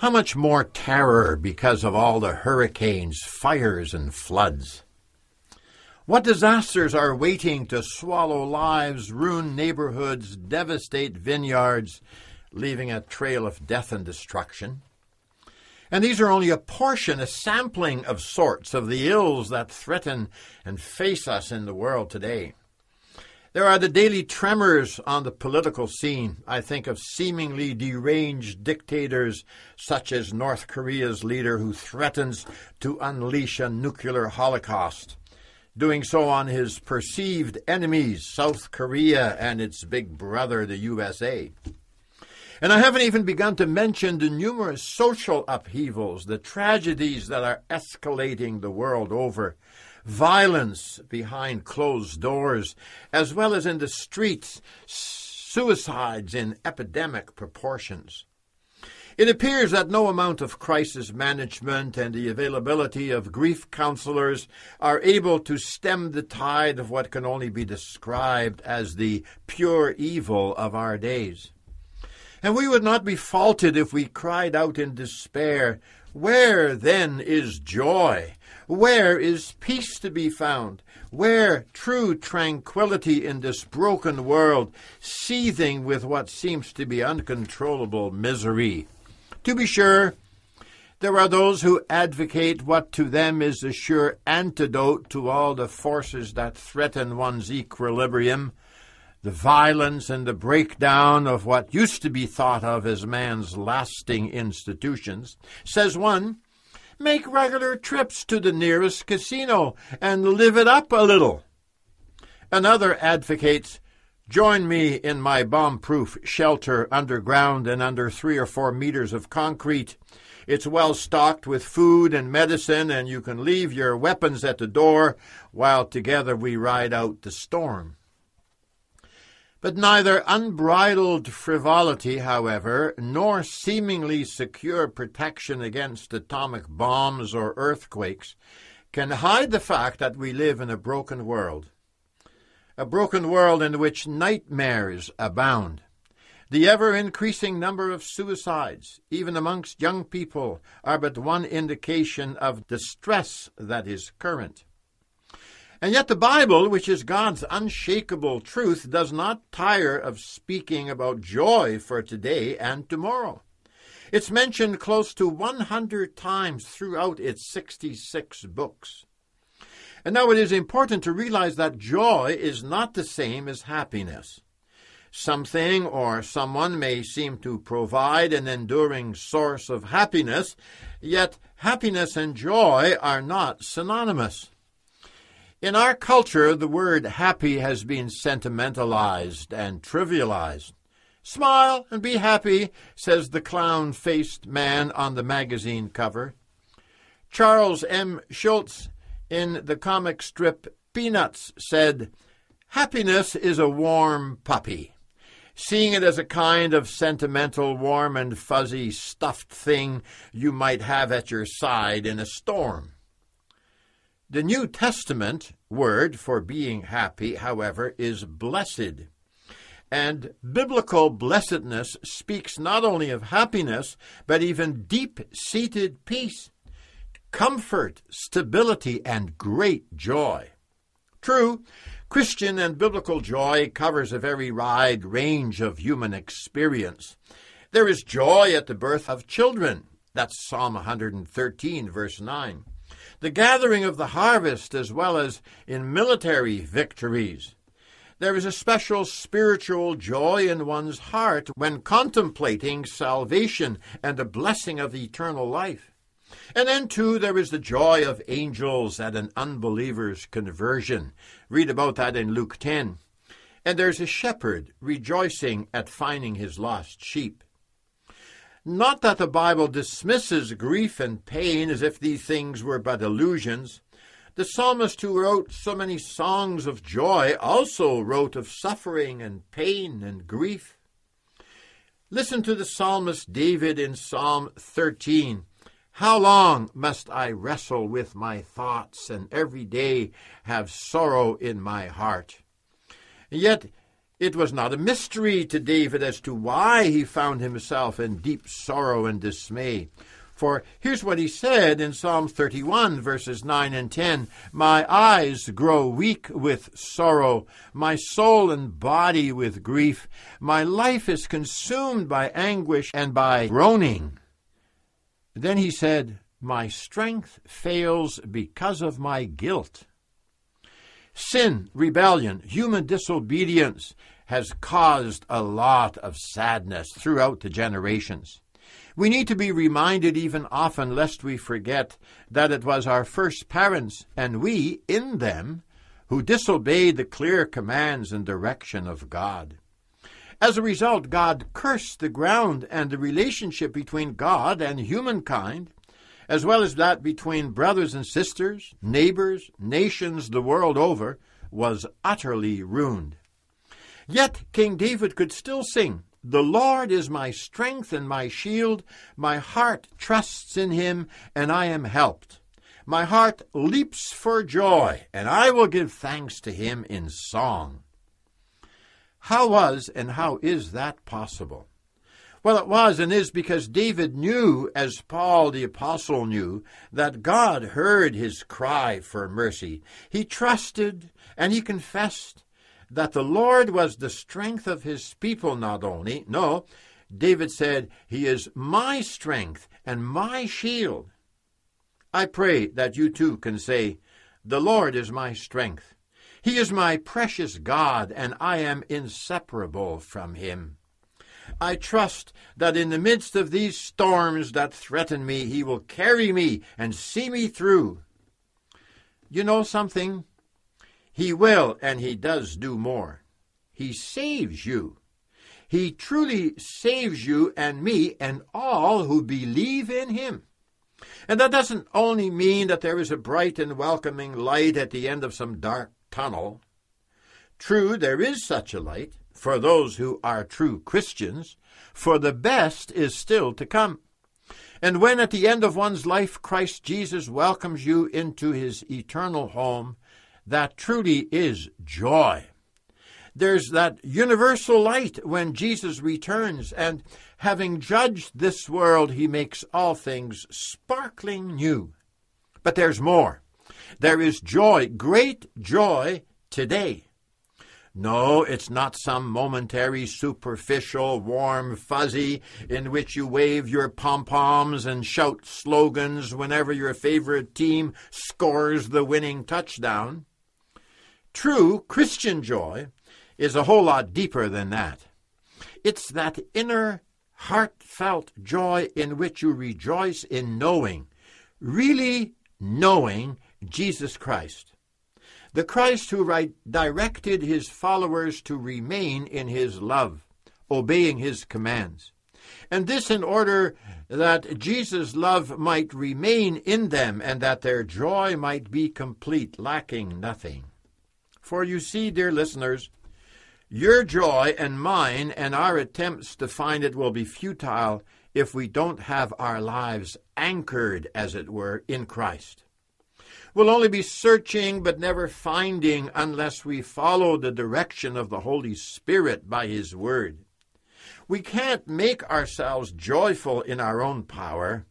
How much more terror because of all the hurricanes, fires, and floods? What disasters are waiting to swallow lives, ruin neighborhoods, devastate vineyards, leaving a trail of death and destruction? And these are only a portion, a sampling of sorts of the ills that threaten and face us in the world today. There are the daily tremors on the political scene. I think of seemingly deranged dictators such as North Korea's leader who threatens to unleash a nuclear holocaust, doing so on his perceived enemies, South Korea and its big brother, the USA. And I haven't even begun to mention the numerous social upheavals, the tragedies that are escalating the world over violence behind closed doors, as well as in the streets, suicides in epidemic proportions. It appears that no amount of crisis management and the availability of grief counselors are able to stem the tide of what can only be described as the pure evil of our days. And we would not be faulted if we cried out in despair, Where then is joy? Where is peace to be found? Where true tranquility in this broken world, seething with what seems to be uncontrollable misery? To be sure, there are those who advocate what to them is a sure antidote to all the forces that threaten one's equilibrium the violence and the breakdown of what used to be thought of as man's lasting institutions. Says one, Make regular trips to the nearest casino and live it up a little. Another advocates Join me in my bomb proof shelter underground and under three or four meters of concrete. It's well stocked with food and medicine, and you can leave your weapons at the door while together we ride out the storm. But neither unbridled frivolity, however, nor seemingly secure protection against atomic bombs or earthquakes can hide the fact that we live in a broken world. A broken world in which nightmares abound. The ever increasing number of suicides, even amongst young people, are but one indication of the stress that is current. And yet, the Bible, which is God's unshakable truth, does not tire of speaking about joy for today and tomorrow. It's mentioned close to 100 times throughout its 66 books. And now it is important to realize that joy is not the same as happiness. Something or someone may seem to provide an enduring source of happiness, yet happiness and joy are not synonymous. In our culture, the word happy has been sentimentalized and trivialized. Smile and be happy, says the clown faced man on the magazine cover. Charles M. Schulz, in the comic strip Peanuts, said, Happiness is a warm puppy. Seeing it as a kind of sentimental, warm and fuzzy, stuffed thing you might have at your side in a storm. The New Testament word for being happy, however, is blessed. And biblical blessedness speaks not only of happiness, but even deep seated peace, comfort, stability, and great joy. True, Christian and biblical joy covers a very wide range of human experience. There is joy at the birth of children. That's Psalm 113, verse 9 the gathering of the harvest as well as in military victories. There is a special spiritual joy in one's heart when contemplating salvation and the blessing of eternal life. And then, too, there is the joy of angels at an unbeliever's conversion. Read about that in Luke 10. And there's a shepherd rejoicing at finding his lost sheep. Not that the Bible dismisses grief and pain as if these things were but illusions. The psalmist who wrote so many songs of joy also wrote of suffering and pain and grief. Listen to the psalmist David in Psalm 13. How long must I wrestle with my thoughts and every day have sorrow in my heart? Yet it was not a mystery to David as to why he found himself in deep sorrow and dismay. For here's what he said in Psalm 31, verses 9 and 10 My eyes grow weak with sorrow, my soul and body with grief. My life is consumed by anguish and by groaning. Then he said, My strength fails because of my guilt. Sin, rebellion, human disobedience has caused a lot of sadness throughout the generations. We need to be reminded even often, lest we forget, that it was our first parents, and we in them, who disobeyed the clear commands and direction of God. As a result, God cursed the ground and the relationship between God and humankind, as well as that between brothers and sisters, neighbors, nations the world over, was utterly ruined. Yet King David could still sing, The Lord is my strength and my shield. My heart trusts in him, and I am helped. My heart leaps for joy, and I will give thanks to him in song. How was and how is that possible? Well, it was and is because David knew, as Paul the Apostle knew, that God heard his cry for mercy. He trusted and he confessed that the Lord was the strength of his people, not only, no, David said, He is my strength and my shield. I pray that you too can say, The Lord is my strength he is my precious God, and I am inseparable from him. I trust that in the midst of these storms that threaten me, he will carry me and see me through. You know something? He will, and he does do more. He saves you. He truly saves you and me and all who believe in him. And that doesn't only mean that there is a bright and welcoming light at the end of some dark tunnel. True, there is such a light for those who are true Christians, for the best is still to come. And when at the end of one's life Christ Jesus welcomes you into his eternal home, that truly is joy. There's that universal light when Jesus returns, and having judged this world, he makes all things sparkling new. But there's more. There is joy, great joy today. No, it's not some momentary, superficial, warm fuzzy in which you wave your pom poms and shout slogans whenever your favorite team scores the winning touchdown. True Christian joy is a whole lot deeper than that. It's that inner, heartfelt joy in which you rejoice in knowing, really knowing Jesus Christ. The Christ who right directed his followers to remain in his love, obeying his commands. And this in order that Jesus' love might remain in them and that their joy might be complete, lacking nothing. For you see, dear listeners, your joy and mine and our attempts to find it will be futile if we don't have our lives anchored, as it were, in Christ. We'll only be searching but never finding unless we follow the direction of the Holy Spirit by His Word. We can't make ourselves joyful in our own power.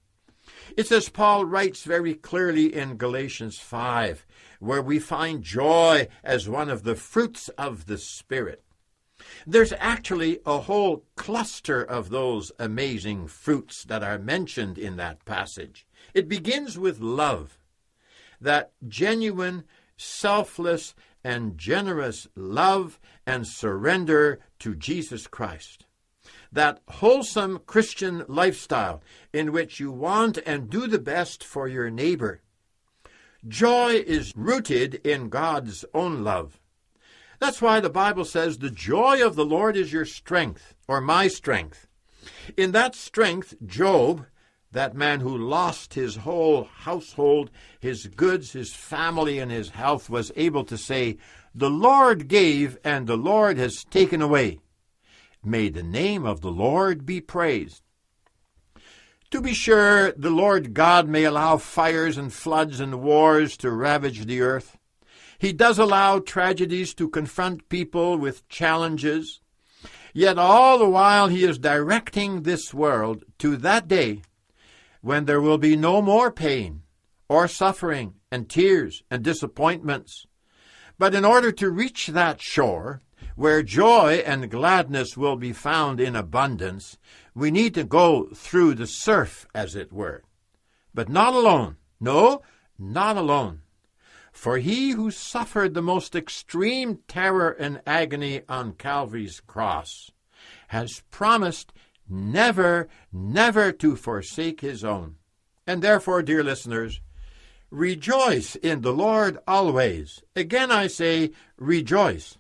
It's as Paul writes very clearly in Galatians 5, where we find joy as one of the fruits of the Spirit. There's actually a whole cluster of those amazing fruits that are mentioned in that passage. It begins with love that genuine, selfless, and generous love and surrender to Jesus Christ. That wholesome Christian lifestyle in which you want and do the best for your neighbor. Joy is rooted in God's own love. That's why the Bible says, The joy of the Lord is your strength, or my strength. In that strength, Job, that man who lost his whole household, his goods, his family, and his health, was able to say, The Lord gave, and the Lord has taken away. May the name of the Lord be praised. To be sure, the Lord God may allow fires and floods and wars to ravage the earth. He does allow tragedies to confront people with challenges. Yet all the while he is directing this world to that day when there will be no more pain or suffering and tears and disappointments. But in order to reach that shore, where joy and gladness will be found in abundance, we need to go through the surf, as it were. But not alone. No, not alone. For he who suffered the most extreme terror and agony on Calvary's cross has promised never, never to forsake his own. And therefore, dear listeners, rejoice in the Lord always. Again I say, rejoice.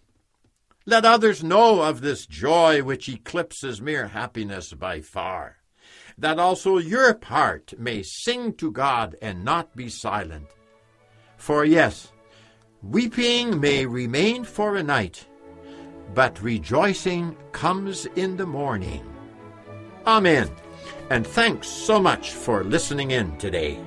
Let others know of this joy which eclipses mere happiness by far, that also your part may sing to God and not be silent. For yes, weeping may remain for a night, but rejoicing comes in the morning. Amen. And thanks so much for listening in today.